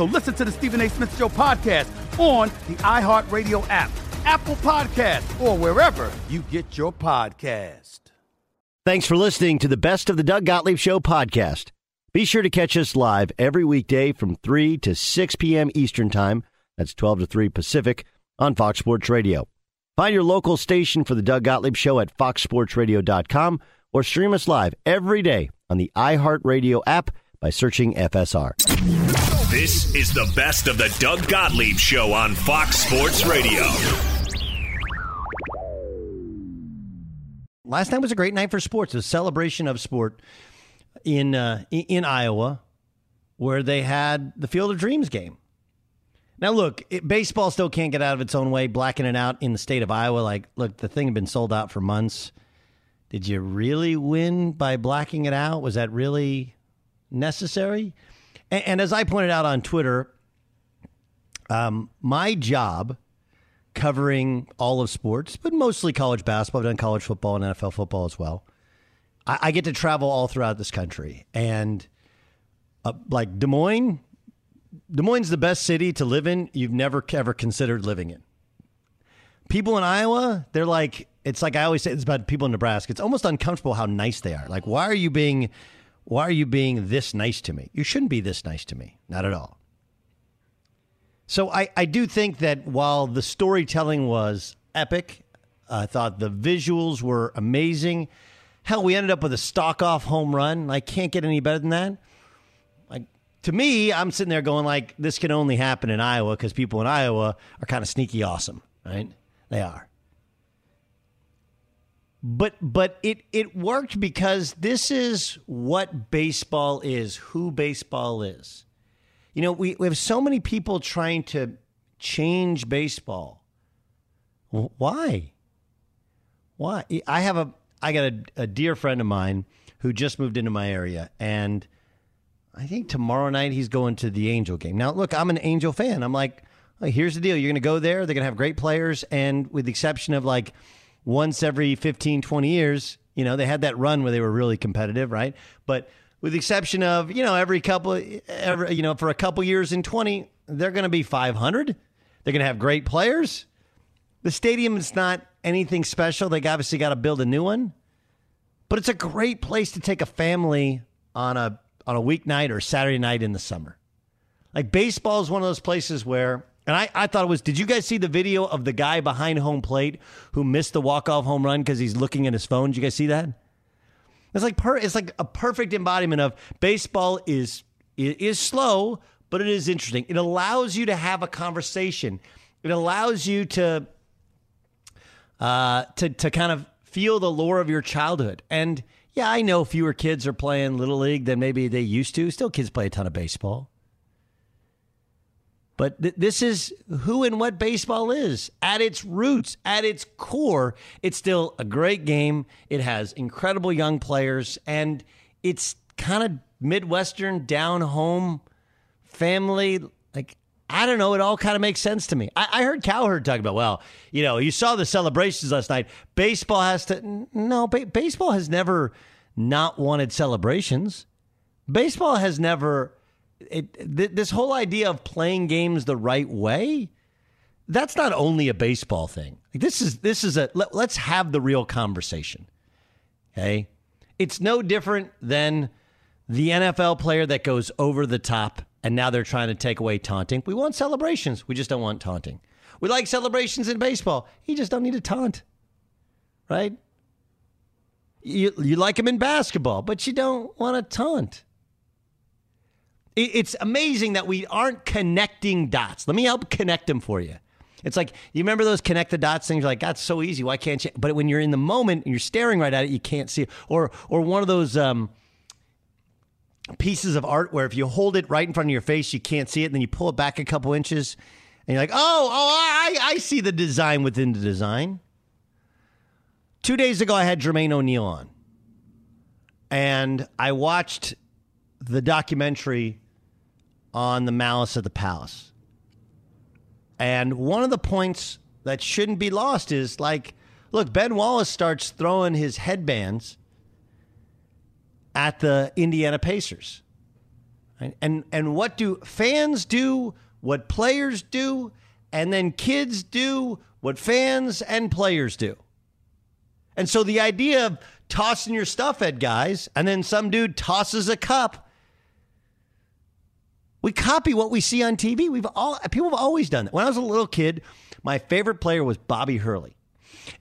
So listen to the Stephen A. Smith Show podcast on the iHeartRadio app, Apple Podcast, or wherever you get your podcast. Thanks for listening to the Best of the Doug Gottlieb Show podcast. Be sure to catch us live every weekday from 3 to 6 p.m. Eastern Time. That's 12 to 3 Pacific on Fox Sports Radio. Find your local station for the Doug Gottlieb Show at foxsportsradio.com or stream us live every day on the iHeartRadio app by searching FSR. This is the best of the Doug Gottlieb Show on Fox Sports Radio. Last night was a great night for sports, a celebration of sport in uh, in Iowa, where they had the Field of Dreams game. Now, look, it, baseball still can't get out of its own way, blacking it out in the state of Iowa. Like, look, the thing had been sold out for months. Did you really win by blacking it out? Was that really necessary? And, and as I pointed out on Twitter, um, my job covering all of sports, but mostly college basketball. I've done college football and NFL football as well. I, I get to travel all throughout this country, and uh, like Des Moines, Des Moines is the best city to live in. You've never ever considered living in. People in Iowa, they're like, it's like I always say, it's about people in Nebraska. It's almost uncomfortable how nice they are. Like, why are you being why are you being this nice to me? You shouldn't be this nice to me. Not at all. So I, I do think that while the storytelling was epic, I thought the visuals were amazing. Hell, we ended up with a stock off home run. I can't get any better than that. Like to me, I'm sitting there going like, this can only happen in Iowa because people in Iowa are kind of sneaky awesome, right? They are but but it it worked because this is what baseball is, who baseball is. You know, we, we have so many people trying to change baseball. Why? Why? I have a I got a, a dear friend of mine who just moved into my area and I think tomorrow night he's going to the Angel game. Now, look, I'm an Angel fan. I'm like, here's the deal. You're going to go there. They're going to have great players. And with the exception of like once every 15, 20 years. You know, they had that run where they were really competitive, right? But with the exception of, you know, every couple, every, you know, for a couple years in 20, they're going to be 500. They're going to have great players. The stadium is not anything special. They obviously got to build a new one, but it's a great place to take a family on a on a weeknight or Saturday night in the summer. Like baseball is one of those places where, and I, I thought it was. Did you guys see the video of the guy behind home plate who missed the walk off home run because he's looking at his phone? Did you guys see that? It's like per, it's like a perfect embodiment of baseball is is slow, but it is interesting. It allows you to have a conversation. It allows you to uh, to to kind of feel the lore of your childhood. And yeah, I know fewer kids are playing little league than maybe they used to. Still, kids play a ton of baseball. But th- this is who and what baseball is. At its roots, at its core, it's still a great game. It has incredible young players, and it's kind of Midwestern, down home, family. Like, I don't know. It all kind of makes sense to me. I, I heard Cowherd talk about, well, you know, you saw the celebrations last night. Baseball has to. No, ba- baseball has never not wanted celebrations. Baseball has never it, th- this whole idea of playing games the right way that's not only a baseball thing. Like this is this is a let, let's have the real conversation okay? It's no different than the NFL player that goes over the top and now they're trying to take away taunting. We want celebrations. We just don't want taunting. We like celebrations in baseball. You just don't need to taunt right? You, you like them in basketball but you don't want to taunt it's amazing that we aren't connecting dots. Let me help connect them for you. It's like you remember those connect the dots things. You're like that's so easy. Why can't you? But when you're in the moment and you're staring right at it, you can't see it. Or or one of those um, pieces of art where if you hold it right in front of your face, you can't see it. And then you pull it back a couple inches, and you're like, oh oh, I I see the design within the design. Two days ago, I had Jermaine O'Neal on, and I watched the documentary on the malice of the palace. And one of the points that shouldn't be lost is like, look, Ben Wallace starts throwing his headbands at the Indiana Pacers. And, and, and what do fans do? What players do? And then kids do what fans and players do. And so the idea of tossing your stuff at guys and then some dude tosses a cup we copy what we see on TV. We've all people have always done that. When I was a little kid, my favorite player was Bobby Hurley.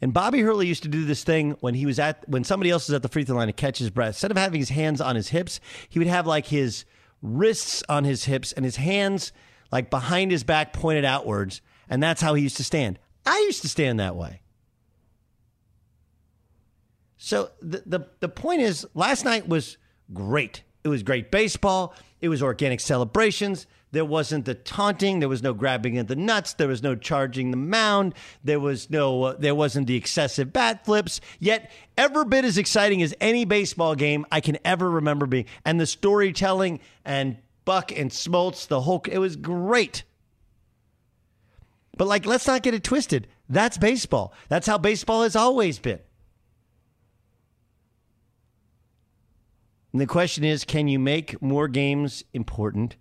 And Bobby Hurley used to do this thing when he was at when somebody else was at the free throw line to catch his breath. Instead of having his hands on his hips, he would have like his wrists on his hips and his hands like behind his back pointed outwards, and that's how he used to stand. I used to stand that way. So the the, the point is last night was great. It was great baseball. It was organic celebrations. There wasn't the taunting. There was no grabbing at the nuts. There was no charging the mound. There was no. Uh, there wasn't the excessive bat flips. Yet, every bit as exciting as any baseball game I can ever remember being. And the storytelling and Buck and Smoltz, the whole. It was great. But like, let's not get it twisted. That's baseball. That's how baseball has always been. And the question is can you make more games important?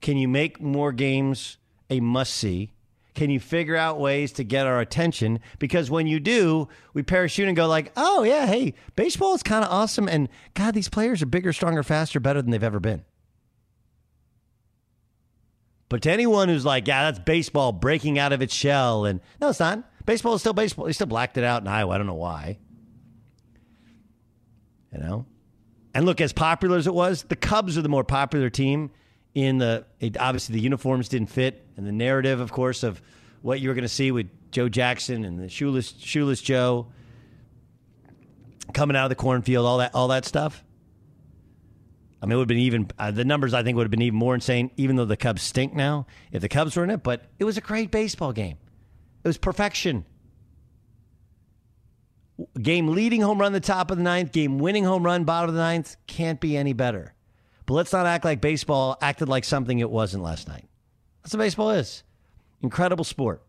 Can you make more games a must see? Can you figure out ways to get our attention? Because when you do, we parachute and go like, "Oh yeah, hey, baseball is kind of awesome and god, these players are bigger, stronger, faster, better than they've ever been." But to anyone who's like, "Yeah, that's baseball breaking out of its shell," and no, it's not. Baseball is still baseball. They still blacked it out in Iowa. I don't know why. You know, and look, as popular as it was, the Cubs are the more popular team. In the it, obviously the uniforms didn't fit, and the narrative, of course, of what you were going to see with Joe Jackson and the shoeless shoeless Joe coming out of the cornfield, all that all that stuff. I mean, it would have been even uh, the numbers. I think would have been even more insane, even though the Cubs stink now. If the Cubs were in it, but it was a great baseball game. It was perfection game leading home run the top of the ninth, game winning home run bottom of the ninth. Can't be any better. But let's not act like baseball acted like something it wasn't last night. That's what baseball is. Incredible sport.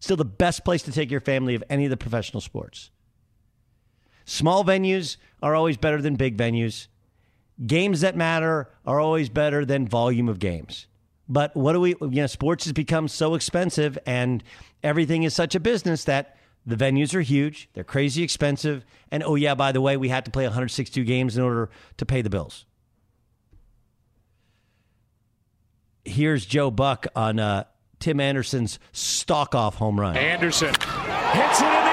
Still the best place to take your family of any of the professional sports. Small venues are always better than big venues. Games that matter are always better than volume of games. But what do we, you know, sports has become so expensive and everything is such a business that the venues are huge, they're crazy expensive. And oh, yeah, by the way, we had to play 162 games in order to pay the bills. Here's Joe Buck on uh, Tim Anderson's stalk off home run. Anderson hits it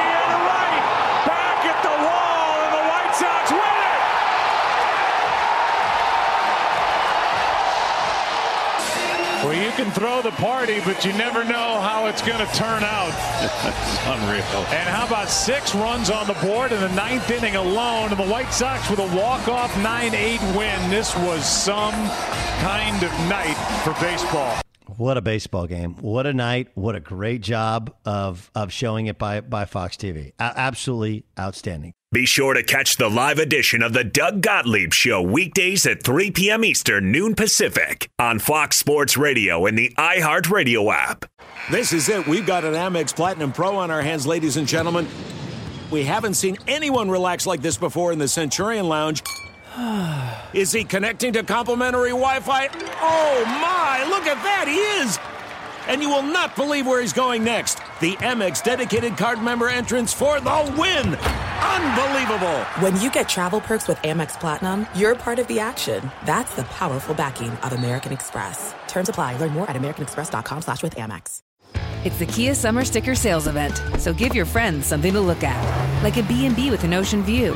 Well, you can throw the party, but you never know how it's going to turn out. That's unreal. And how about six runs on the board in the ninth inning alone? And the White Sox with a walk-off 9-8 win. This was some kind of night for baseball. What a baseball game. What a night. What a great job of, of showing it by, by Fox TV. A- absolutely outstanding. Be sure to catch the live edition of the Doug Gottlieb Show weekdays at 3 p.m. Eastern, noon Pacific on Fox Sports Radio and the iHeartRadio app. This is it. We've got an Amex Platinum Pro on our hands, ladies and gentlemen. We haven't seen anyone relax like this before in the Centurion Lounge. Is he connecting to complimentary Wi Fi? Oh my, look at that, he is! And you will not believe where he's going next. The Amex dedicated card member entrance for the win! Unbelievable! When you get travel perks with Amex Platinum, you're part of the action. That's the powerful backing of American Express. Terms apply. Learn more at americanexpress.com slash with Amex. It's the Kia Summer Sticker Sales Event, so give your friends something to look at. Like a B&B with an ocean view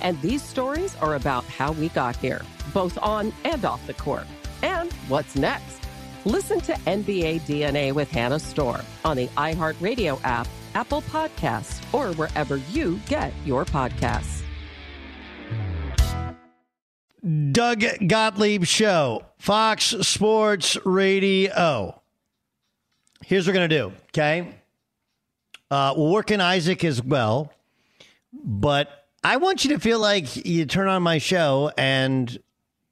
And these stories are about how we got here, both on and off the court. And what's next? Listen to NBA DNA with Hannah Storm on the iHeartRadio app, Apple Podcasts, or wherever you get your podcasts. Doug Gottlieb Show, Fox Sports Radio. Here's what we're going to do, okay? Uh, we'll work in Isaac as well, but I want you to feel like you turn on my show and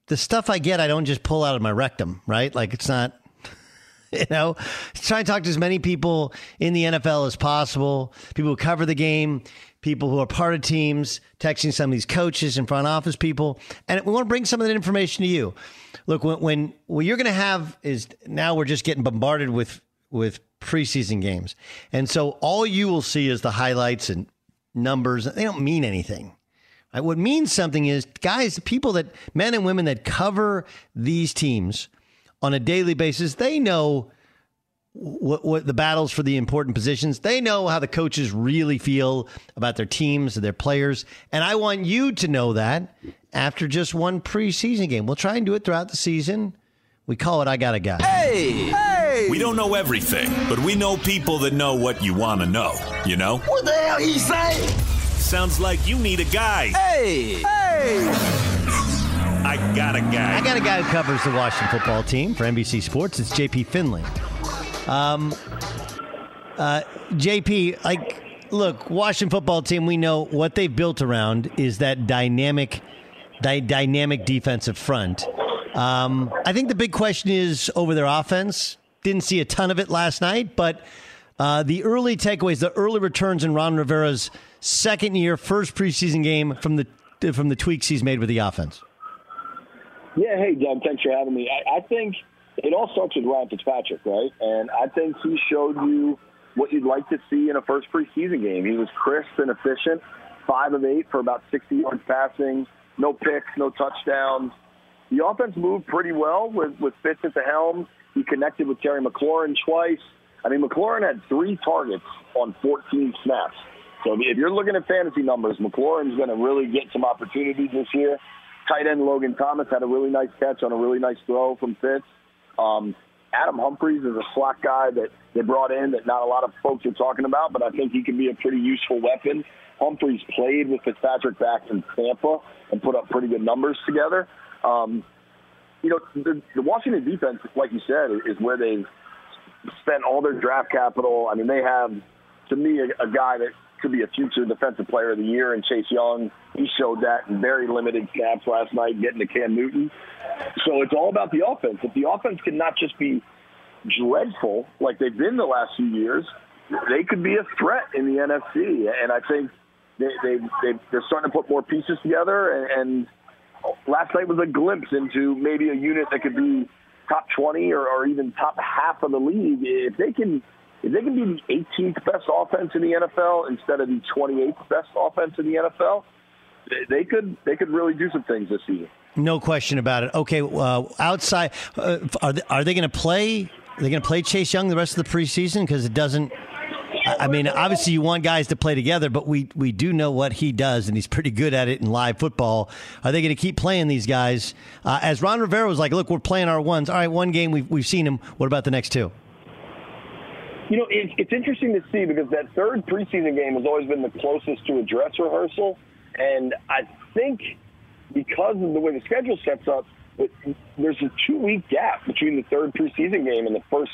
the stuff I get, I don't just pull out of my rectum, right? Like it's not, you know, try and talk to as many people in the NFL as possible, people who cover the game, people who are part of teams, texting some of these coaches and front office people. And we want to bring some of that information to you. Look, when, when what you're going to have is now we're just getting bombarded with, with preseason games. And so all you will see is the highlights and numbers. They don't mean anything. Right? What means something is guys, the people that men and women that cover these teams on a daily basis, they know what, what the battles for the important positions. They know how the coaches really feel about their teams and their players. And I want you to know that after just one preseason game. We'll try and do it throughout the season. We call it I Got a Guy. Hey! Hey! We don't know everything, but we know people that know what you want to know, you know? What the hell he say? Sounds like you need a guy. Hey! Hey! I got a guy. I got a guy who covers the Washington football team for NBC Sports. It's JP Finlay. Um, uh, JP, like, look, Washington football team. We know what they've built around is that dynamic, dy- dynamic defensive front. Um, I think the big question is over their offense. Didn't see a ton of it last night, but uh, the early takeaways, the early returns in Ron Rivera's second year, first preseason game from the from the tweaks he's made with the offense. Yeah, hey Doug, thanks for having me. I, I think it all starts with Ryan Fitzpatrick, right? And I think he showed you what you'd like to see in a first preseason game. He was crisp and efficient, five of eight for about 60 yards passing, no picks, no touchdowns. The offense moved pretty well with, with Fitz at the helm. He connected with Terry McLaurin twice. I mean, McLaurin had three targets on 14 snaps. So if you're looking at fantasy numbers, McLaurin's going to really get some opportunities this year. Tight end Logan Thomas had a really nice catch on a really nice throw from Fitz. Um, Adam Humphries is a slot guy that they brought in that not a lot of folks are talking about, but I think he can be a pretty useful weapon. Humphries played with Fitzpatrick back in Tampa and put up pretty good numbers together. Um, you know, the, the Washington defense, like you said, is where they've spent all their draft capital. I mean, they have, to me, a, a guy that could be a future defensive player of the year in Chase Young. He showed that in very limited snaps last night, getting to Cam Newton. So it's all about the offense. If the offense can not just be dreadful like they've been the last few years, they could be a threat in the NFC. And I think they, they, they, they're starting to put more pieces together. And, and last night was a glimpse into maybe a unit that could be top 20 or, or even top half of the league. If they can – if they can be the 18th best offense in the NFL instead of the 28th best offense in the NFL, they could they could really do some things this season. No question about it. Okay, uh, outside, uh, are they, are they going to play? Are they going to play Chase Young the rest of the preseason? Because it doesn't. I mean, obviously you want guys to play together, but we we do know what he does, and he's pretty good at it in live football. Are they going to keep playing these guys? Uh, as Ron Rivera was like, "Look, we're playing our ones. All right, one game we've we've seen him. What about the next two? You know, it, it's interesting to see because that third preseason game has always been the closest to a dress rehearsal. And I think because of the way the schedule sets up, there's a two week gap between the third preseason game and the first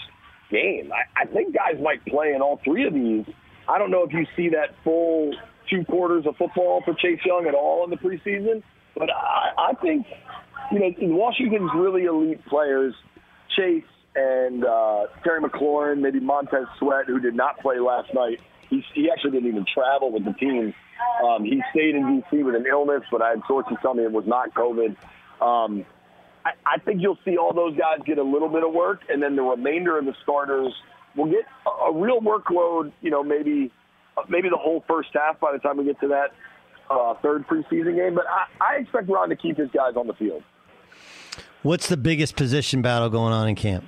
game. I, I think guys might play in all three of these. I don't know if you see that full two quarters of football for Chase Young at all in the preseason, but I, I think, you know, Washington's really elite players. Chase, and uh, Terry McLaurin, maybe Montez Sweat, who did not play last night. He, he actually didn't even travel with the team. Um, he stayed in D.C. with an illness, but I had sources tell me it was not COVID. Um, I, I think you'll see all those guys get a little bit of work, and then the remainder of the starters will get a, a real workload. You know, maybe maybe the whole first half by the time we get to that uh, third preseason game. But I, I expect Ron to keep his guys on the field. What's the biggest position battle going on in camp?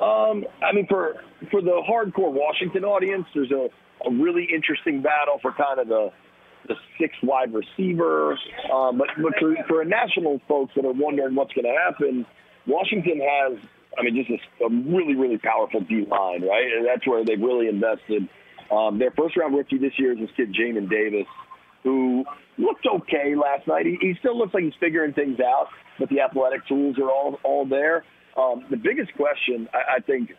Um, I mean, for for the hardcore Washington audience, there's a, a really interesting battle for kind of the the six wide receiver. Um, but but for, for national folks that are wondering what's going to happen, Washington has, I mean, just a, a really really powerful D line, right? And that's where they've really invested. Um, their first round rookie this year is this kid Jamin Davis, who looked okay last night. He, he still looks like he's figuring things out, but the athletic tools are all all there. Um, the biggest question, I, I think,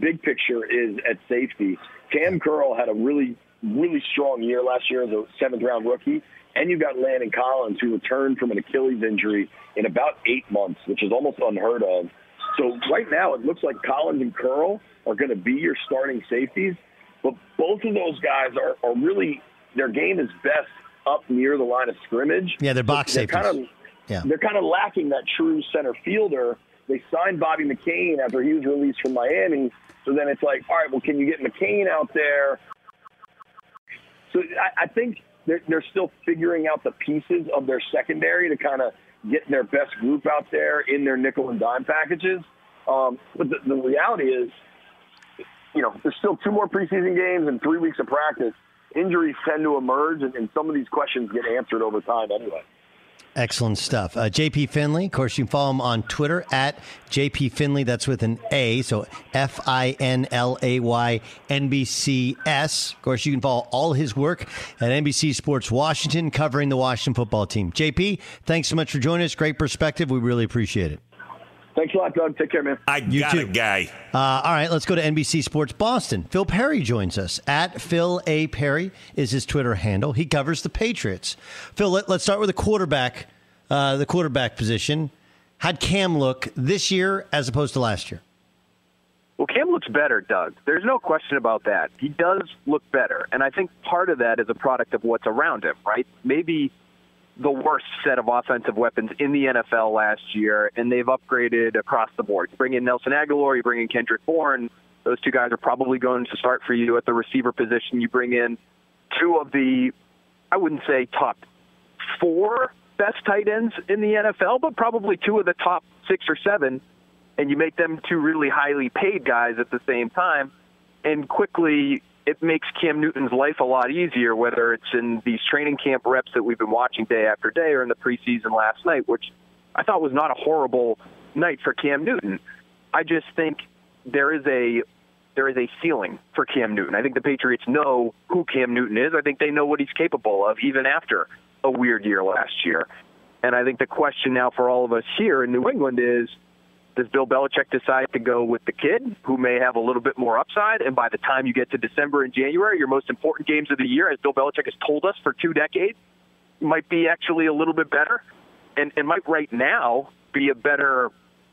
big picture is at safety. Cam Curl had a really, really strong year last year as a seventh round rookie. And you've got Landon Collins, who returned from an Achilles injury in about eight months, which is almost unheard of. So right now, it looks like Collins and Curl are going to be your starting safeties. But both of those guys are, are really, their game is best up near the line of scrimmage. Yeah, they're box they're safeties. Kind of, yeah. They're kind of lacking that true center fielder. They signed Bobby McCain after he was released from Miami. So then it's like, all right, well, can you get McCain out there? So I, I think they're, they're still figuring out the pieces of their secondary to kind of get their best group out there in their nickel and dime packages. Um, but the, the reality is, you know, there's still two more preseason games and three weeks of practice. Injuries tend to emerge, and, and some of these questions get answered over time anyway. Excellent stuff. Uh, JP Finlay, of course, you can follow him on Twitter at JP Finlay. That's with an A, so F I N L A Y N B C S. Of course, you can follow all his work at NBC Sports Washington, covering the Washington football team. JP, thanks so much for joining us. Great perspective. We really appreciate it. Thanks a lot, Doug. Take care, man. I got too. it, guy. Uh, all right, let's go to NBC Sports Boston. Phil Perry joins us. At Phil A. Perry is his Twitter handle. He covers the Patriots. Phil, let, us start with the quarterback, uh, the quarterback position. How'd Cam look this year as opposed to last year? Well, Cam looks better, Doug. There's no question about that. He does look better. And I think part of that is a product of what's around him, right? Maybe the worst set of offensive weapons in the NFL last year, and they've upgraded across the board. You bring in Nelson Agholor, you bring in Kendrick Bourne. Those two guys are probably going to start for you at the receiver position. You bring in two of the, I wouldn't say top four best tight ends in the NFL, but probably two of the top six or seven, and you make them two really highly paid guys at the same time. And quickly, it makes Cam Newton's life a lot easier, whether it's in these training camp reps that we've been watching day after day or in the preseason last night, which I thought was not a horrible night for Cam Newton. I just think there is a there is a ceiling for Cam Newton. I think the Patriots know who Cam Newton is. I think they know what he's capable of, even after a weird year last year. And I think the question now for all of us here in New England is does Bill Belichick decide to go with the kid who may have a little bit more upside? And by the time you get to December and January, your most important games of the year, as Bill Belichick has told us for two decades, might be actually a little bit better and, and might right now be a better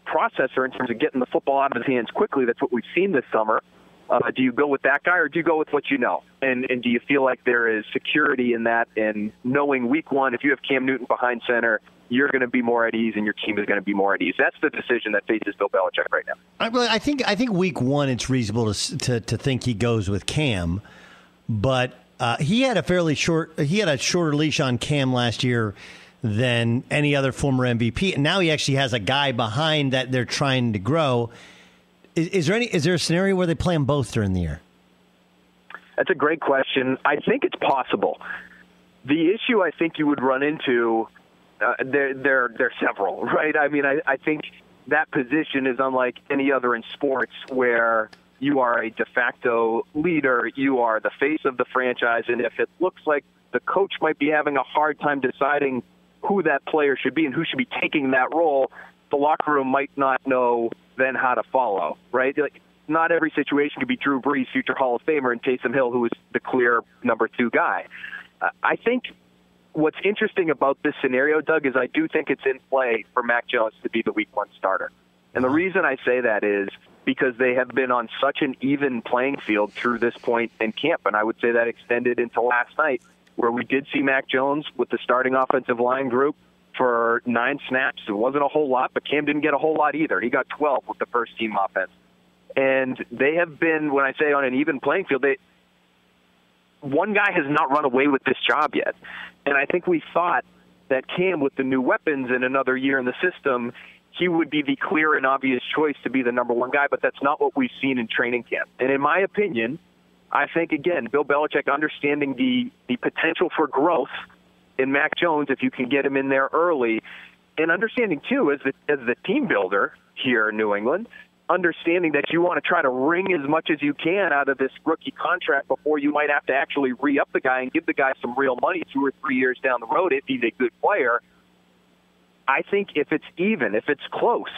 processor in terms of getting the football out of his hands quickly. That's what we've seen this summer. Uh, do you go with that guy or do you go with what you know? And and do you feel like there is security in that and knowing week one, if you have Cam Newton behind center, you're going to be more at ease and your team is going to be more at ease. That's the decision that faces Bill Belichick right now. I, I think I think week one it's reasonable to to, to think he goes with Cam, but uh, he had a fairly short he had a shorter leash on Cam last year than any other former MVP, and now he actually has a guy behind that they're trying to grow. Is, is there any is there a scenario where they play them both during the year? That's a great question. I think it's possible. The issue I think you would run into uh, there there there are several, right? I mean, I, I think that position is unlike any other in sports where you are a de facto leader, you are the face of the franchise, and if it looks like the coach might be having a hard time deciding who that player should be and who should be taking that role, the locker room might not know then how to follow, right? Like not every situation could be Drew Brees, future Hall of Famer, and Taysom Hill, who is the clear number two guy. Uh, I think what's interesting about this scenario, Doug, is I do think it's in play for Mac Jones to be the week one starter. And the uh-huh. reason I say that is because they have been on such an even playing field through this point in camp. And I would say that extended into last night, where we did see Mac Jones with the starting offensive line group for nine snaps. It wasn't a whole lot, but Cam didn't get a whole lot either. He got 12 with the first team offense. And they have been, when I say on an even playing field, they, one guy has not run away with this job yet. And I think we thought that Cam, with the new weapons and another year in the system, he would be the clear and obvious choice to be the number one guy, but that's not what we've seen in training camp. And in my opinion, I think again, Bill Belichick understanding the the potential for growth in Mac Jones if you can get him in there early, and understanding too as the as the team builder here in New England, understanding that you want to try to wring as much as you can out of this rookie contract before you might have to actually re up the guy and give the guy some real money two or three years down the road if he's a good player. I think if it's even, if it's close,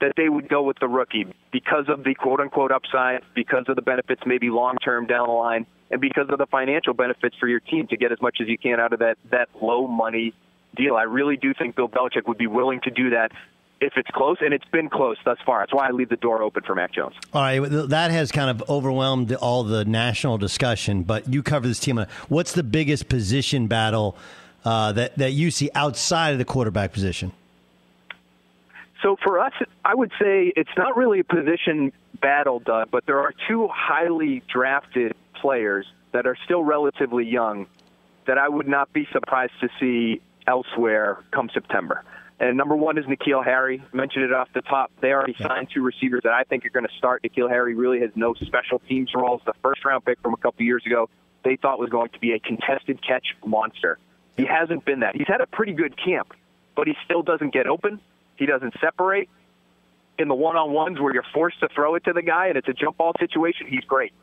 that they would go with the rookie because of the quote unquote upside, because of the benefits maybe long term down the line, and because of the financial benefits for your team to get as much as you can out of that that low money deal. I really do think Bill Belichick would be willing to do that if it's close, and it's been close thus far. That's why I leave the door open for Mac Jones. All right, that has kind of overwhelmed all the national discussion, but you cover this team. What's the biggest position battle uh, that, that you see outside of the quarterback position? So for us, I would say it's not really a position battle, Doug, but there are two highly drafted players that are still relatively young that I would not be surprised to see elsewhere come September. And number one is N'Keal Harry. Mentioned it off the top. They already signed two receivers that I think are going to start. N'Keal Harry really has no special teams roles. The first round pick from a couple years ago, they thought was going to be a contested catch monster. He hasn't been that. He's had a pretty good camp, but he still doesn't get open. He doesn't separate. In the one on ones where you're forced to throw it to the guy and it's a jump ball situation, he's great.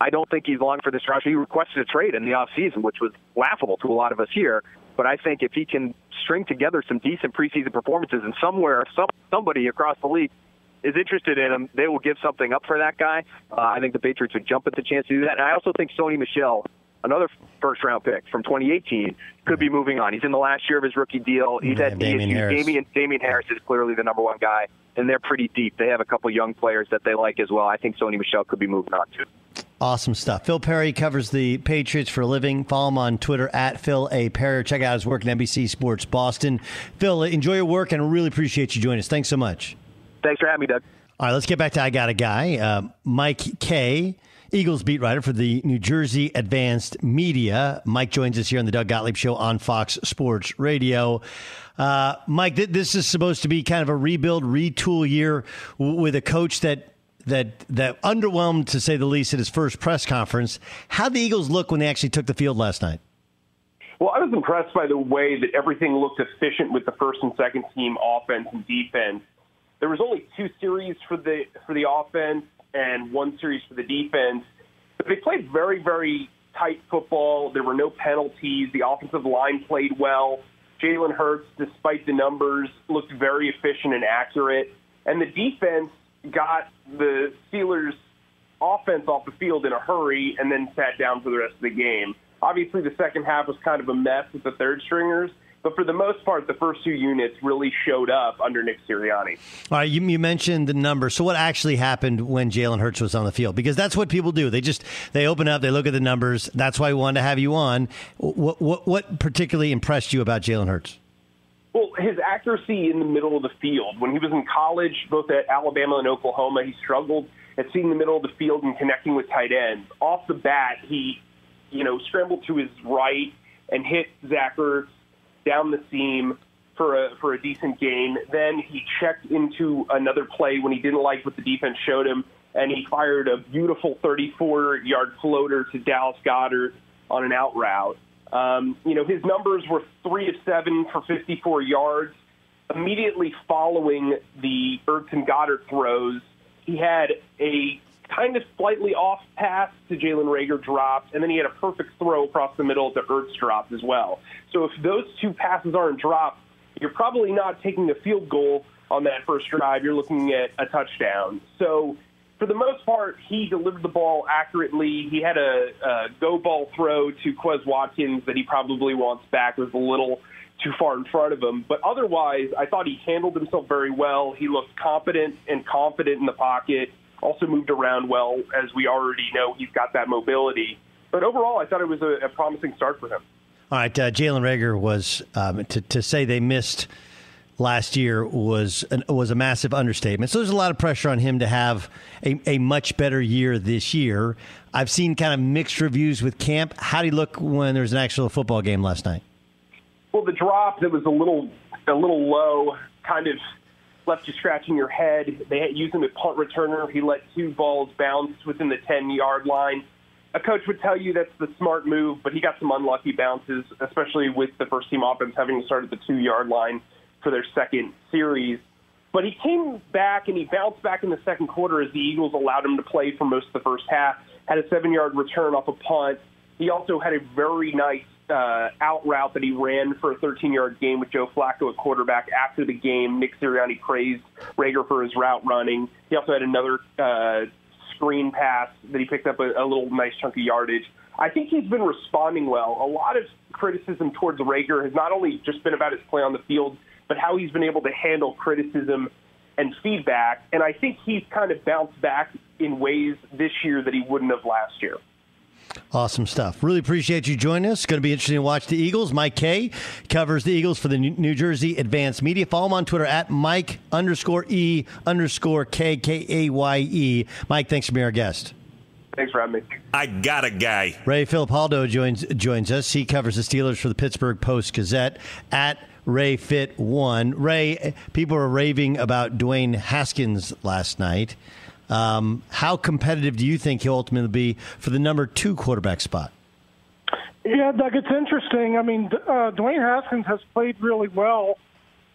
I don't think he's long for this roster. He requested a trade in the offseason, which was laughable to a lot of us here. But I think if he can string together some decent preseason performances and somewhere some, somebody across the league is interested in him, they will give something up for that guy. Uh, I think the Patriots would jump at the chance to do that. And I also think Sony Michel, another first round pick from 2018, could be moving on. He's in the last year of his rookie deal. He's yeah, had Damien Harris. Damien, Damien Harris is clearly the number one guy, and they're pretty deep. They have a couple young players that they like as well. I think Sony Michel could be moving on too. Awesome stuff. Phil Perry covers the Patriots for a living. Follow him on Twitter at Phil A. Perry. Check out his work at NBC Sports Boston. Phil, enjoy your work and really appreciate you joining us. Thanks so much. Thanks for having me, Doug. All right, let's get back to I Got a Guy. Uh, Mike Kaye, Eagles beat writer for the New Jersey Advanced Media. Mike joins us here on the Doug Gottlieb Show on Fox Sports Radio. Uh, Mike, th- this is supposed to be kind of a rebuild, retool year w- with a coach that that that underwhelmed to say the least at his first press conference. How'd the Eagles look when they actually took the field last night? Well, I was impressed by the way that everything looked efficient with the first and second team offense and defense. There was only two series for the for the offense and one series for the defense. But they played very, very tight football. There were no penalties. The offensive line played well. Jalen Hurts, despite the numbers, looked very efficient and accurate. And the defense got the Steelers' offense off the field in a hurry and then sat down for the rest of the game. Obviously, the second half was kind of a mess with the third stringers, but for the most part, the first two units really showed up under Nick Sirianni. All right, you, you mentioned the numbers. So, what actually happened when Jalen Hurts was on the field? Because that's what people do. They just they open up, they look at the numbers. That's why we wanted to have you on. What what, what particularly impressed you about Jalen Hurts? Well, his accuracy in the middle of the field. When he was in college, both at Alabama and Oklahoma, he struggled at seeing the middle of the field and connecting with tight ends. Off the bat, he, you know, scrambled to his right and hit Zach Ertz down the seam for a for a decent gain. Then he checked into another play when he didn't like what the defense showed him, and he fired a beautiful 34-yard floater to Dallas Goedert on an out route. Um, you know, his numbers were three of seven for 54 yards. Immediately following the Ertz and Goedert throws, he had a kind of slightly off pass to Jalen Reagor dropped, and then he had a perfect throw across the middle to Ertz dropped as well. So if those two passes aren't dropped, you're probably not taking a field goal on that first drive. You're looking at a touchdown. So for the most part, he delivered the ball accurately. He had a, a go ball throw to Quez Watkins that he probably wants back. It was a little too far in front of him. But otherwise, I thought he handled himself very well. He looked competent and confident in the pocket. Also moved around well, as we already know. He's got that mobility. But overall, I thought it was a, a promising start for him. All right, uh, Jalen Reagor was um, to to say they missed last year was an, was a massive understatement. So there's a lot of pressure on him to have a, a much better year this year. I've seen kind of mixed reviews with camp. How did he look when there was an actual football game last night? Well, the drop that was a little a little low, kind of left you scratching your head. They had used him at punt returner. He let two balls bounce within the 10 yard line. A coach would tell you that's the smart move, but he got some unlucky bounces, especially with the first team offense having to start at the two yard line for their second series. But he came back and he bounced back in the second quarter as the Eagles allowed him to play for most of the first half. Had a seven yard return off a punt. He also had a very nice uh, out route that he ran for a 13-yard gain with Joe Flacco at quarterback after the game. Nick Sirianni praised Reagor for his route running. He also had another uh, screen pass that he picked up a, a little nice chunk of yardage. I think he's been responding well. A lot of criticism towards Reagor has not only just been about his play on the field, but how he's been able to handle criticism and feedback. And I think he's kind of bounced back in ways this year that he wouldn't have last year. Awesome stuff. Really appreciate you joining us. It's going to be interesting to watch the Eagles. Mike Kaye covers the Eagles for the New Jersey Advanced Media. Follow him on Twitter at Mike underscore E underscore K K A Y E. Mike, thanks for being our guest. Thanks for having me. I got a guy. Ray Fittipaldo joins joins us. He covers the Steelers for the Pittsburgh Post Gazette at Ray Fit One. Ray, people are raving about Dwayne Haskins last night. Um, how competitive do you think he'll ultimately be for the number two quarterback spot? Yeah, Doug, it's interesting. I mean, uh, Dwayne Haskins has played really well,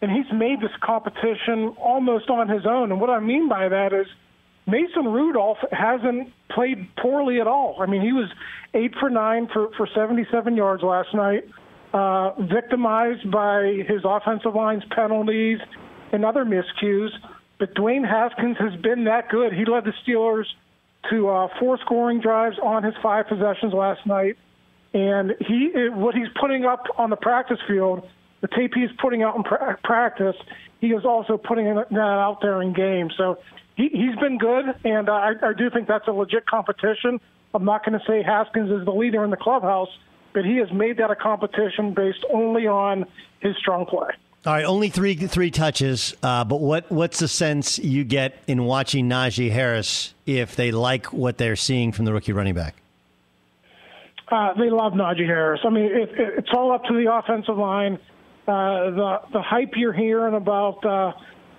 and he's made this competition almost on his own. And what I mean by that is Mason Rudolph hasn't played poorly at all. I mean, he was eight for nine for, for 77 yards last night, uh, victimized by his offensive line's penalties and other miscues. But Dwayne Haskins has been that good. He led the Steelers to uh, four scoring drives on his five possessions last night, and he what he's putting up on the practice field, the tape he's putting out in pra- practice, he is also putting that out there in game. So he, he's been good, and I, I do think that's a legit competition. I'm not going to say Haskins is the leader in the clubhouse, but he has made that a competition based only on his strong play. All right, only three three touches. Uh, but what what's the sense you get in watching Najee Harris if they like what they're seeing from the rookie running back? Uh, they love Najee Harris. I mean, it, it, it's all up to the offensive line. Uh, the the hype you're hearing about uh,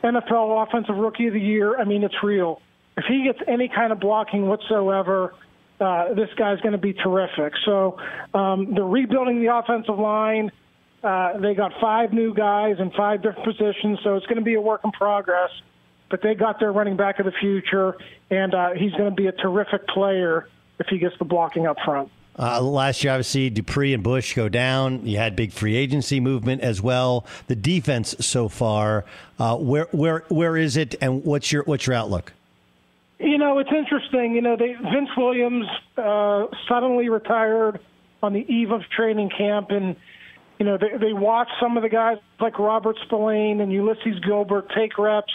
NFL Offensive Rookie of the Year. I mean, it's real. If he gets any kind of blocking whatsoever, uh, this guy's going to be terrific. So um, they're rebuilding the offensive line. Uh, they got five new guys in five different positions, so it's going to be a work in progress. But they got their running back of the future, and uh, he's going to be a terrific player if he gets the blocking up front. Uh, last year, obviously, Dupree and Bush go down. You had big free agency movement as well. The defense so far, uh, where where where is it, and what's your what's your outlook? You know, it's interesting. You know, they, Vince Williams uh, suddenly retired on the eve of training camp, and you know they, they watched some of the guys like Robert Spillane and Ulysees Gilbert take reps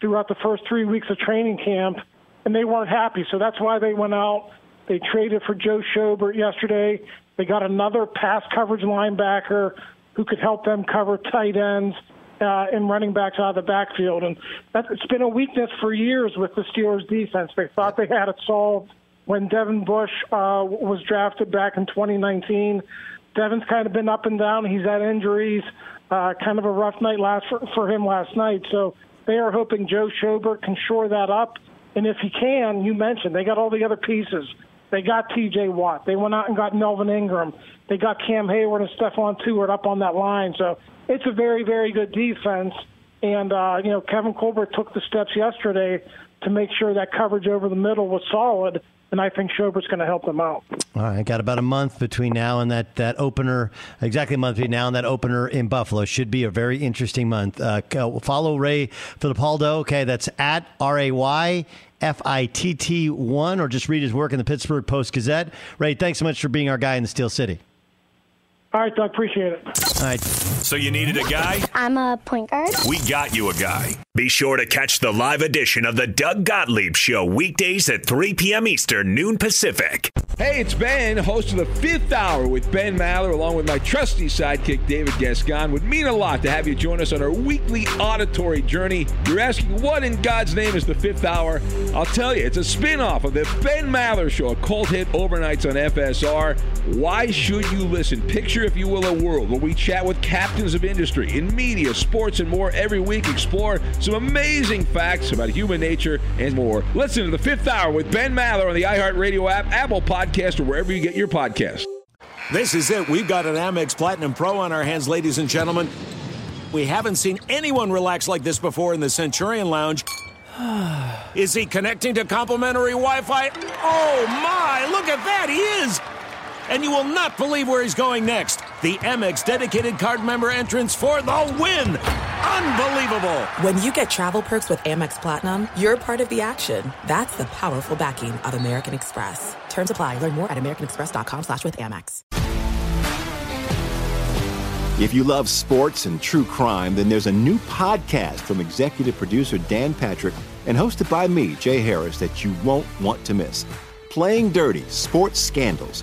throughout the first three weeks of training camp, and they weren't happy. So that's why they went out they traded for Joe Schobert yesterday. They got another pass coverage linebacker who could help them cover tight ends uh, and running backs out of the backfield. And it's been a weakness for years with the Steelers' defense. They thought they had it solved when Devin Bush uh, was drafted back in 2019. Devin's kind of been up and down. He's had injuries. Uh, kind of a rough night last for, for him last night. So they are hoping Joe Schobert can shore that up. And if he can, you mentioned they got all the other pieces. They got T.J. Watt. They went out and got Melvin Ingram. They got Cam Hayward and Stephon Tuitt up on that line. So it's a very, very good defense. And uh, you know, Kevin Colbert took the steps yesterday to make sure that coverage over the middle was solid. And I think Schobert's going to help them out. All right, got about a month between now and that, that opener. Exactly a month between now and that opener in Buffalo. Should be a very interesting month. Uh, follow Ray Fittipaldo. Okay, that's at R A Y F I T T 1, or just read his work in the Pittsburgh Post Gazette. Ray, thanks so much for being our guy in the Steel City. All right, Doug, appreciate it. All right. So you needed a guy? I'm a point guard. We got you a guy. Be sure to catch the live edition of the Doug Gottlieb Show weekdays at 3 p.m. Eastern, noon Pacific. Hey, it's Ben, host of the Fifth Hour with Ben Maller, along with my trusty sidekick David Gascon. Would mean a lot to have you join us on our weekly auditory journey. You're asking what in God's name is the Fifth Hour? I'll tell you, it's a spin-off of the Ben Maller Show, a cult hit overnights on FSR. Why should you listen? Picture, if you will, a world where we chat with captains of industry in media, sports, and more every week. Explore some amazing facts about human nature and more. Listen to the Fifth Hour with Ben Maller on the iHeartRadio app, Apple Podcast, or wherever you get your podcast. This is it. We've got an Amex Platinum Pro on our hands, ladies and gentlemen. We haven't seen anyone relax like this before in the Centurion Lounge. Is he connecting to complimentary Wi Fi? Oh, my! Look at that! He is! And you will not believe where he's going next. The Amex dedicated card member entrance for the win. Unbelievable. When you get travel perks with Amex Platinum, you're part of the action. That's the powerful backing of American Express. Terms apply. Learn more at americanexpress.com slash with Amex. If you love sports and true crime, then there's a new podcast from executive producer Dan Patrick and hosted by me, Jay Harris, that you won't want to miss. Playing Dirty Sports Scandals.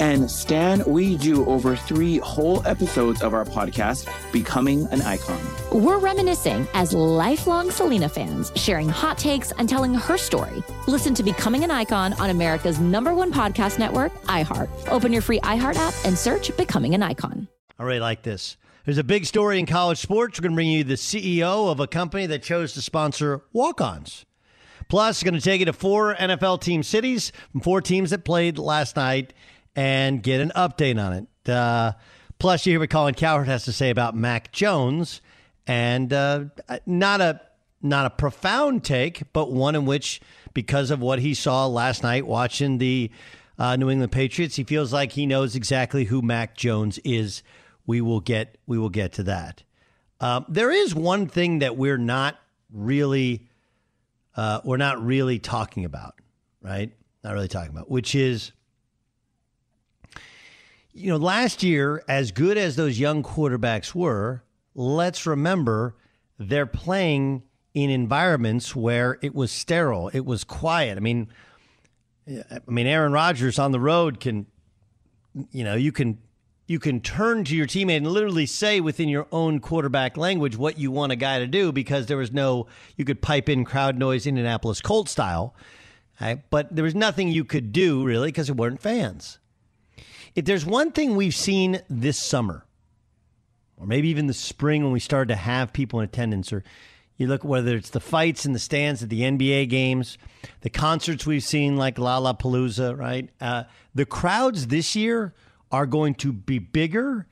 And Stan, we do over three whole episodes of our podcast, Becoming an Icon. We're reminiscing as lifelong Selena fans, sharing hot takes and telling her story. Listen to Becoming an Icon on America's number one podcast network, iHeart. Open your free iHeart app and search Becoming an Icon. I really like this. There's a big story in college sports. We're going to bring you the CEO of a company that chose to sponsor walk ons. Plus, it's going to take you to four NFL team cities from four teams that played last night and get an update on it. Uh, plus, you hear what Colin Cowherd has to say about Mac Jones, and uh, not a not a profound take, but one in which, because of what he saw last night watching the uh, New England Patriots, he feels like he knows exactly who Mac Jones is. We will get we will get to that. Um, there is one thing that we're not really uh, we're not really talking about, right? Not really talking about, which is you know, last year, as good as those young quarterbacks were, let's remember they're playing in environments where it was sterile, it was quiet. I mean, I mean, Aaron Rodgers on the road can, you know, you can you can turn to your teammate and literally say within your own quarterback language what you want a guy to do because there was no you could pipe in crowd noise Indianapolis Colt style, right? but there was nothing you could do really because it weren't fans. If there's one thing we've seen this summer, or maybe even the spring when we started to have people in attendance, or you look whether it's the fights in the stands at the NBA games, the concerts we've seen like Lollapalooza, right? Uh, the crowds this year are going to be bigger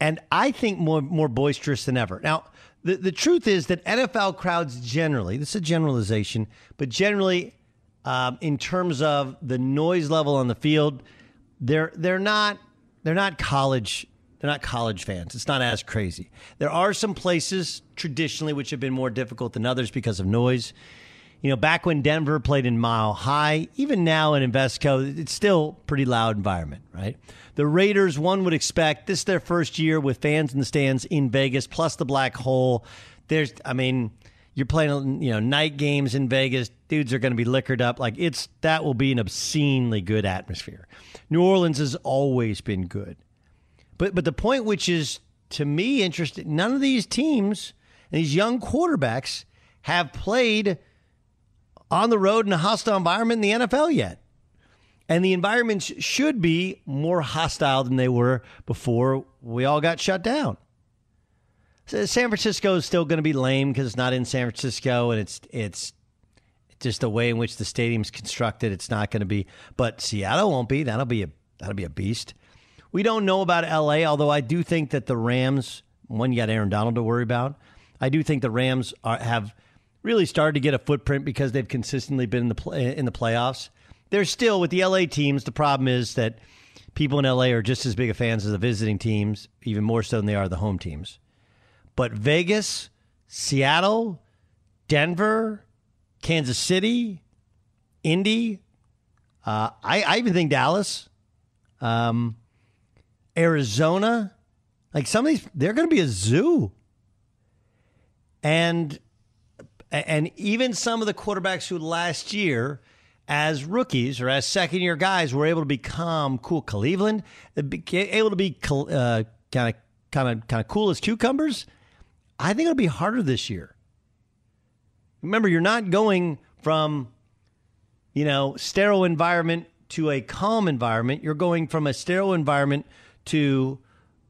and I think more more boisterous than ever. Now, the the truth is that NFL crowds generally, this is a generalization, but generally, um, in terms of the noise level on the field, they're they're not they're not college they're not college fans. It's not as crazy. There are some places traditionally which have been more difficult than others because of noise. You know, back when Denver played in Mile High, even now in Invesco, it's still pretty loud environment, right? The Raiders, one would expect this is their first year with fans in the stands in Vegas, plus the black hole. There's, I mean, you're playing, you know, night games in Vegas. Dudes are going to be liquored up. Like it's that will be an obscenely good atmosphere. New Orleans has always been good. But but the point which is to me interesting, none of these teams and these young quarterbacks have played on the road in a hostile environment in the NFL yet. And the environments should be more hostile than they were before we all got shut down. San Francisco is still going to be lame because it's not in San Francisco and it's it's just the way in which the stadium's constructed. It's not going to be, but Seattle won't be. That'll be a that'll be a beast. We don't know about LA, although I do think that the Rams, one, you got Aaron Donald to worry about. I do think the Rams are, have really started to get a footprint because they've consistently been in the play, in the playoffs. They're still with the LA teams. The problem is that people in LA are just as big of fans as the visiting teams, even more so than they are the home teams. But Vegas, Seattle, Denver, Kansas City, Indy, uh, I, I even think Dallas. Um, Arizona. Like some of these, they're going to be a zoo. And and even some of the quarterbacks who last year, as rookies or as second year guys, were able to become cool. Cleveland, able to be kind of kind of kind of cool as cucumbers. I think it'll be harder this year. Remember, you're not going from you know sterile environment to a calm environment. You're going from a sterile environment to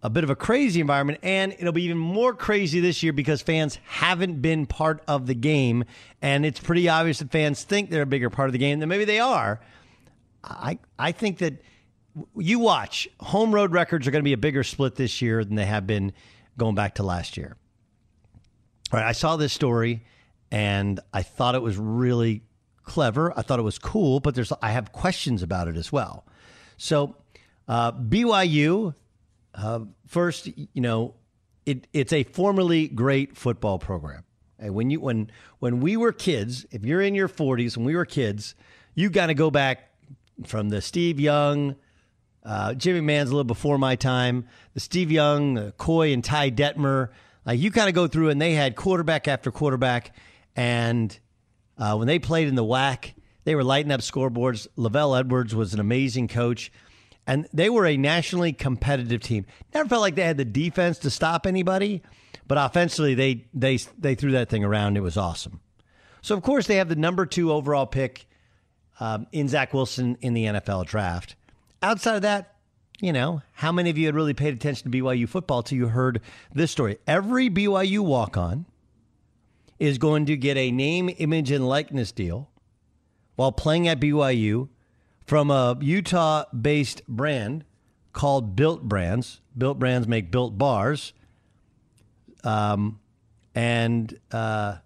a bit of a crazy environment, and it'll be even more crazy this year because fans haven't been part of the game, and it's pretty obvious that fans think they're a bigger part of the game than maybe they are. I I think that you watch home road records are going to be a bigger split this year than they have been going back to last year. All right, I saw this story and I thought it was really clever. I thought it was cool, but there's I have questions about it as well. So uh, BYU, uh, first, you know, it, it's a formerly great football program. And when you when when we were kids, if you're in your 40s, when we were kids, you got to go back from the Steve Young, uh, Jimmy Mann's a little before my time, the Steve Young, the Coy and Ty Detmer. Like you kind of go through, and they had quarterback after quarterback, and uh, when they played in the WAC, they were lighting up scoreboards. LaVell Edwards was an amazing coach and they were a nationally competitive team. Never felt like they had the defense to stop anybody, but offensively they they they threw that thing around. It was awesome. So of course they have the number two overall pick um, in Zach Wilson in the NFL draft. Outside of that, you know, how many of you had really paid attention to BYU football till you heard this story? Every BYU walk on is going to get a name, image, and likeness deal while playing at BYU from a Utah based brand called Built Brands. Built Brands make built bars. Um, and uh,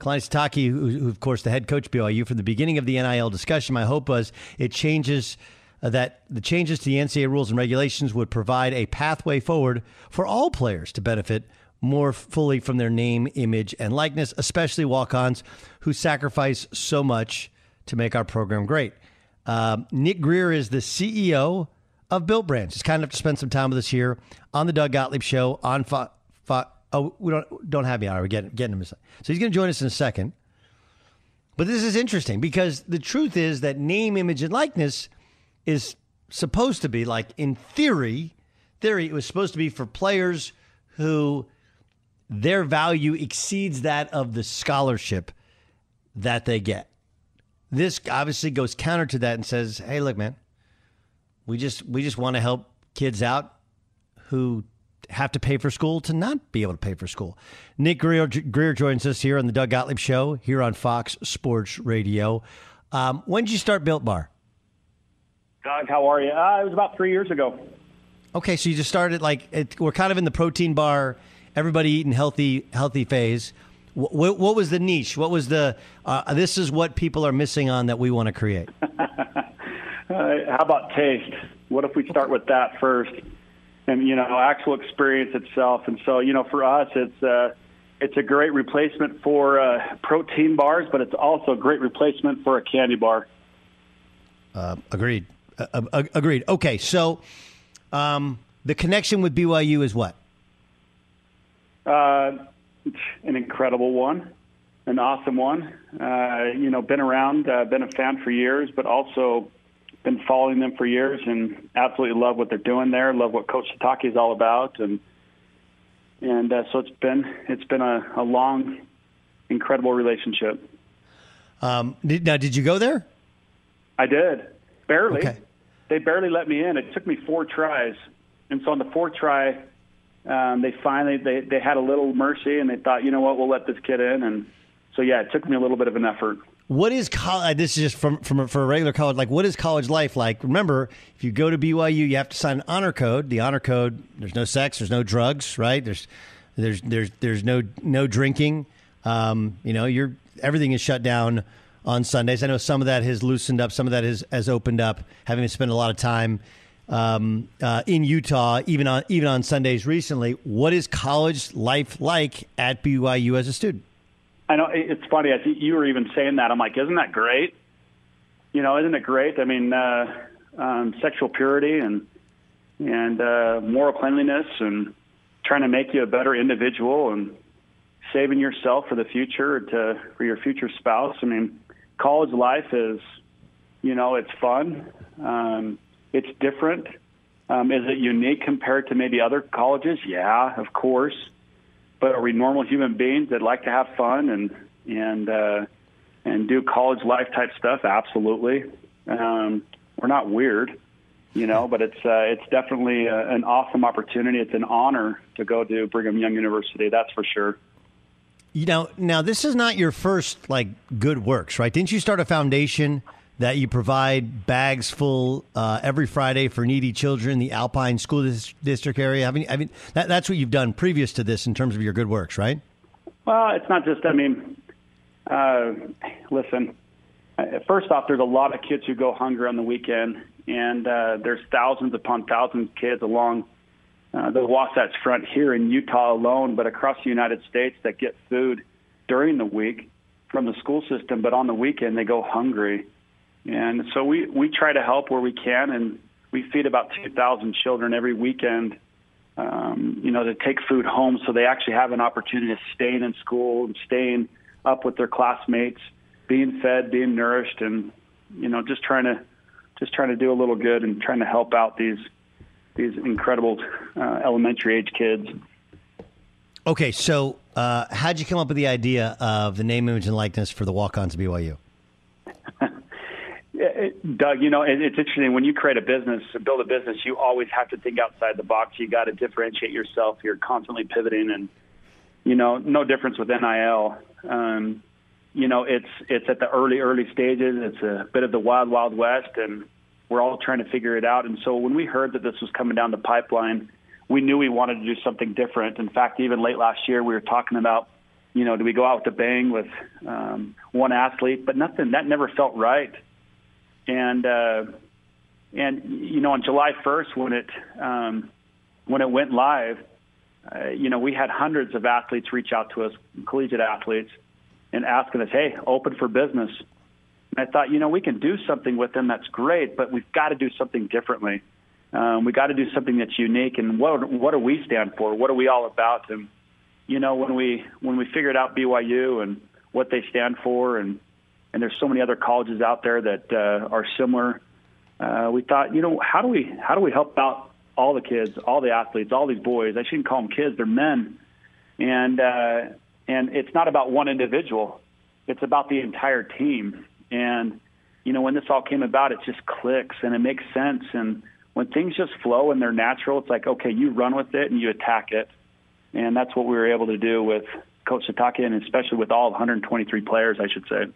Kalani Sitake, who, who, of course, the head coach BYU from the beginning of the NIL discussion, my hope was it changes that the changes to the NCAA rules and regulations would provide a pathway forward for all players to benefit more fully from their name, image, and likeness, especially walk ons who sacrifice so much to make our program great. Um, Nick Greer is the CEO of Built Brands. He's kind enough to spend some time with us here on the Doug Gottlieb Show on Fo- Fo- Oh, we don't don't have you on. We're getting getting him. So he's going to join us in a second. But this is interesting because the truth is that name, image, and likeness is supposed to be like in theory. Theory, it was supposed to be for players who their value exceeds that of the scholarship that they get. This obviously goes counter to that and says, "Hey, look, man, we just we just want to help kids out who have to pay for school to not be able to pay for school." Nick Greer, Greer joins us here on the Doug Gottlieb Show here on Fox Sports Radio. Um, when did you start Built Bar? Doug, how are you? Uh, it was about three years ago. Okay, so you just started like it, we're kind of in the protein bar, everybody eating healthy, healthy phase. What, what was the niche? What was the? Uh, this is what people are missing on that we want to create. uh, how about taste? What if we start with that first, and you know, actual experience itself. And so, you know, for us, it's uh, it's a great replacement for uh, protein bars, but it's also a great replacement for a candy bar. Uh, agreed. Uh, agreed. Okay, so um, the connection with BYU is what? Uh, an incredible one, an awesome one. Uh, you know, been around, uh, been a fan for years, but also been following them for years and absolutely love what they're doing there. Love what Coach Sitake is all about, and and uh, so it's been it's been a, a long, incredible relationship. Um, did, now, did you go there? I did, barely. Okay. They barely let me in. It took me four tries, and so on the fourth try, um, they finally they they had a little mercy and they thought, you know what, we'll let this kid in, and so yeah, it took me a little bit of an effort. What is college? This is just from from for a regular college. Like, what is college life like? Remember, if you go to BYU, you have to sign an honor code. The honor code, there's no sex, there's no drugs, right? There's there's there's there's no no drinking. Um, you know, you're everything is shut down on Sundays. I know some of that has loosened up, some of that has has opened up. Having spent a lot of time um, uh, in Utah, even on even on Sundays recently. What is college life like at BYU as a student? I know it's funny. I think you were even saying that. I'm like, isn't that great? You know, isn't it great? I mean, uh, um, sexual purity and and uh, moral cleanliness and trying to make you a better individual and saving yourself for the future to for your future spouse. I mean, college life is, you know, it's fun. Um, it's different. Um, is it unique compared to maybe other colleges? Yeah, of course. But are we normal human beings that like to have fun and and uh, and do college life type stuff? Absolutely. Um, we're not weird, you know, but it's uh, it's definitely a, uh, an awesome opportunity. It's an honor to go to Brigham Young University. That's for sure. You know, now this is not your first like good works, right? Didn't you start a foundation? that you provide bags full uh, every Friday for needy children in the Alpine School District area. I mean, I mean that, that's what you've done previous to this in terms of your good works, right? Well, it's not just. I mean, uh, listen. Uh, first off, there's a lot of kids who go hungry on the weekend, and uh, there's thousands upon thousands of kids along uh, the Wasatch Front here in Utah alone, but across the United States that get food during the week from the school system, but on the weekend they go hungry. And so we, we try to help where we can, and we feed about 2,000 children every weekend, um, you know, to take food home so they actually have an opportunity to stay in school and staying up with their classmates, being fed, being nourished, and, you know, just trying to just trying to do a little good and trying to help out these these incredible uh, elementary age kids. Okay, so uh, how'd you come up with the idea of the name, image, and likeness for the walk-ons to BYU? Doug, you know, it's interesting when you create a business, build a business, you always have to think outside the box. You got to differentiate yourself. You're constantly pivoting, and you know, no difference with NIL. Um, you know, it's it's at the early early stages. It's a bit of the wild wild west, and we're all trying to figure it out. And so when we heard that this was coming down the pipeline, we knew we wanted to do something different. In fact, even late last year, we were talking about, you know, do we go out with a bang with um, one athlete? But nothing that never felt right and uh, and you know on July 1st when it um, when it went live, uh, you know we had hundreds of athletes reach out to us, collegiate athletes, and asking us, "Hey, open for business." And I thought, you know, we can do something with them that's great, but we've got to do something differently. Um, we got to do something that's unique. And what what do we stand for? What are we all about? And you know, when we when we figured out BYU and what they stand for and and there's so many other colleges out there that uh, are similar. Uh, we thought, you know, how do we how do we help out all the kids, all the athletes, all these boys? I shouldn't call them kids; they're men, and uh, and it's not about one individual; it's about the entire team. And you know, when this all came about, it just clicks and it makes sense. And when things just flow and they're natural, it's like, okay, you run with it and you attack it. And that's what we were able to do with Coach Sitake and especially with all 123 players, I should say.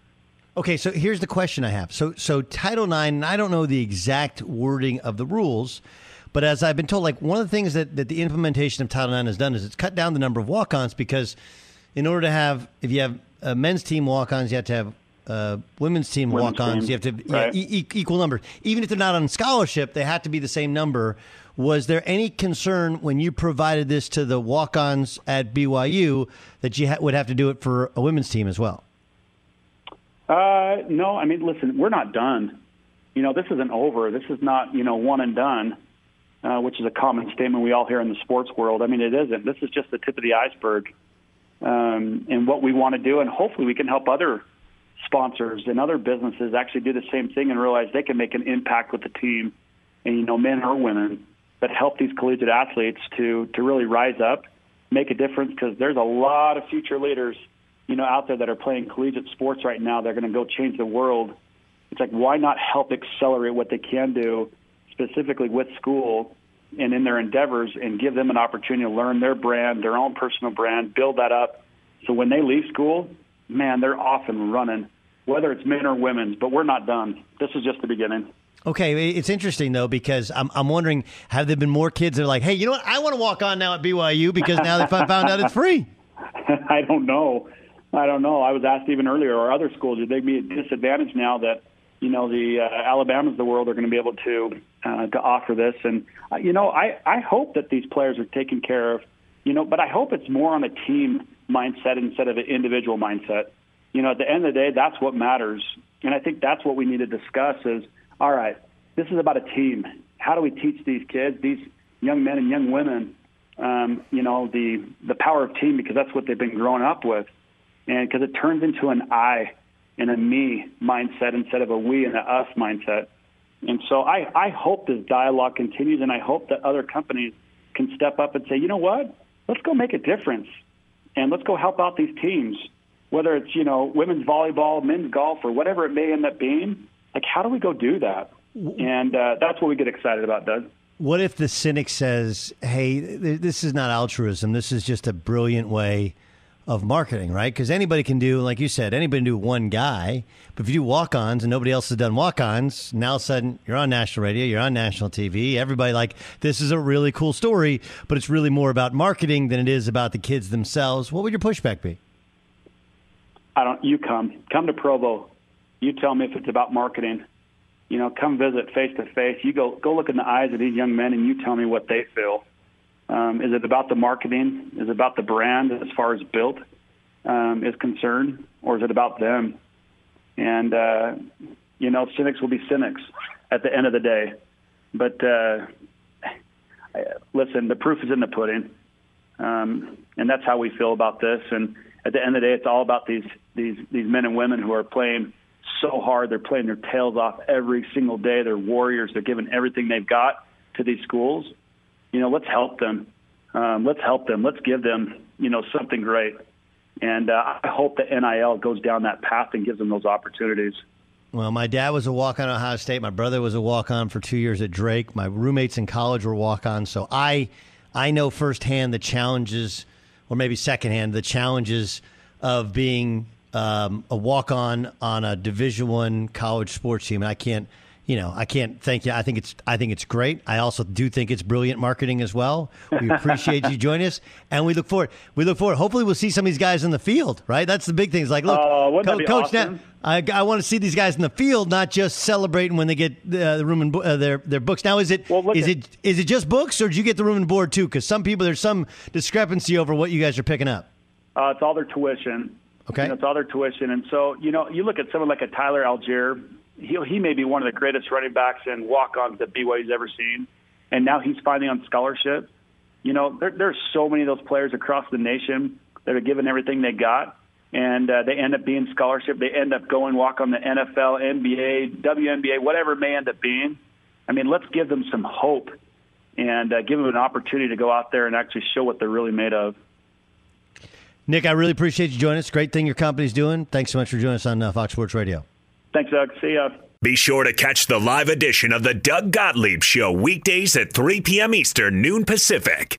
Okay, so here's the question I have. So, so Title IX, I don't know the exact wording of the rules, But as I've been told, like one of the things that, that the implementation of Title IX has done is it's cut down the number of walk-ons because in order to have, if you have a men's team walk-ons, you have to have uh, women's team Women's walk-ons. team, You have to right. yeah, e- e- equal numbers. Even if they're not on scholarship, they have to be the same number. Was there any concern when you provided this to the walk-ons at BYU that you ha- would have to do it for a women's team as well? Uh, no, I mean, listen, we're not done. You know, this isn't over. This is not, you know, one and done, uh, which is a common statement we all hear in the sports world. I mean, it isn't. This is just the tip of the iceberg. Um, and what we want to do, and hopefully we can help other sponsors and other businesses actually do the same thing and realize they can make an impact with the team, and you know, men or women, that help these collegiate athletes to to really rise up, make a difference. Because there's a lot of future leaders, you know, out there that are playing collegiate sports right now. They're going to go change the world. It's like why not help accelerate what they can do, specifically with school and in their endeavors, and give them an opportunity to learn their brand, their own personal brand, build that up. So when they leave school, man, they're off and running, whether it's men or women's. But we're not done. This is just the beginning. Okay, it's interesting though because I'm I'm wondering have there been more kids that are like, hey, you know what? I want to walk on now at BYU because now they found out it's free. I don't know. I don't know. I was asked even earlier, are other schools would they be at disadvantage now that you know the uh, Alabamas of the world are going to be able to uh, to offer this? And uh, you know, I I hope that these players are taken care of. You know, but I hope it's more on a team mindset instead of an individual mindset. You know, at the end of the day, that's what matters, and I think that's what we need to discuss. Is all right. This is about a team. How do we teach these kids, these young men and young women, um, you know, the the power of team because that's what they've been growing up with, and because it turns into an I and a me mindset instead of a we and a us mindset. And so I, I hope this dialogue continues, and I hope that other companies can step up and say, you know what, let's go make a difference, and let's go help out these teams, whether it's you know women's volleyball, men's golf, or whatever it may end up being. Like, how do we go do that? And uh, that's what we get excited about, Doug. What if the cynic says, "Hey, this is not altruism. This is just a brilliant way of marketing, right? Because anybody can do, like you said, anybody can do one guy. But if you do walk-ons and nobody else has done walk-ons, now all of a sudden you're on national radio, you're on national TV. Everybody like this is a really cool story, but it's really more about marketing than it is about the kids themselves. What would your pushback be? I don't. You come, come to Provo. You tell me if it's about marketing. You know, come visit face to face. You go, go look in the eyes of these young men, and you tell me what they feel. Um, is it about the marketing? Is it about the brand as far as built um, is concerned, or is it about them? And uh, you know, cynics will be cynics at the end of the day. But uh, listen, the proof is in the pudding, um, and that's how we feel about this. And at the end of the day, it's all about these these these men and women who are playing so hard. They're playing their tails off every single day. They're warriors. They're giving everything they've got to these schools. You know, let's help them. Um, let's help them. Let's give them, you know, something great. And uh, I hope that NIL goes down that path and gives them those opportunities. Well, my dad was a walk on Ohio State. My brother was a walk on for two years at Drake. My roommates in college were walk on. So I, I know firsthand the challenges, or maybe secondhand, the challenges of being um, a walk on on a Division One college sports team. And I can't, you know, I can't thank you. I think it's, I think it's great. I also do think it's brilliant marketing as well. We appreciate you joining us, and we look forward. We look forward. Hopefully, we'll see some of these guys in the field. Right? That's the big thing. It's like, look, Oh, Co- coach. awesome? Now, I, I want to see these guys in the field, not just celebrating when they get uh, the room and bo- uh, their their books. Now, is it is it is it just books, or do you get the room and board too? Because some people there's some discrepancy over what you guys are picking up. Uh, it's all their tuition. Okay. You know, it's all their tuition. And so, you know, you look at someone like a Tyler Allgeier, he, he may be one of the greatest running backs and walk ons that BYU's ever seen. And now he's finally on scholarship. You know, there, there's so many of those players across the nation that are given everything they got. And uh, they end up being scholarship. They end up going walk on the NFL, NBA, WNBA, whatever it may end up being. I mean, let's give them some hope and uh, give them an opportunity to go out there and actually show what they're really made of. Nick, I really appreciate you joining us. Great thing your company's doing. Thanks so much for joining us on uh, Fox Sports Radio. Thanks, Doug. See ya. Be sure to catch the live edition of the Doug Gottlieb Show weekdays at 3 p.m. Eastern, noon Pacific.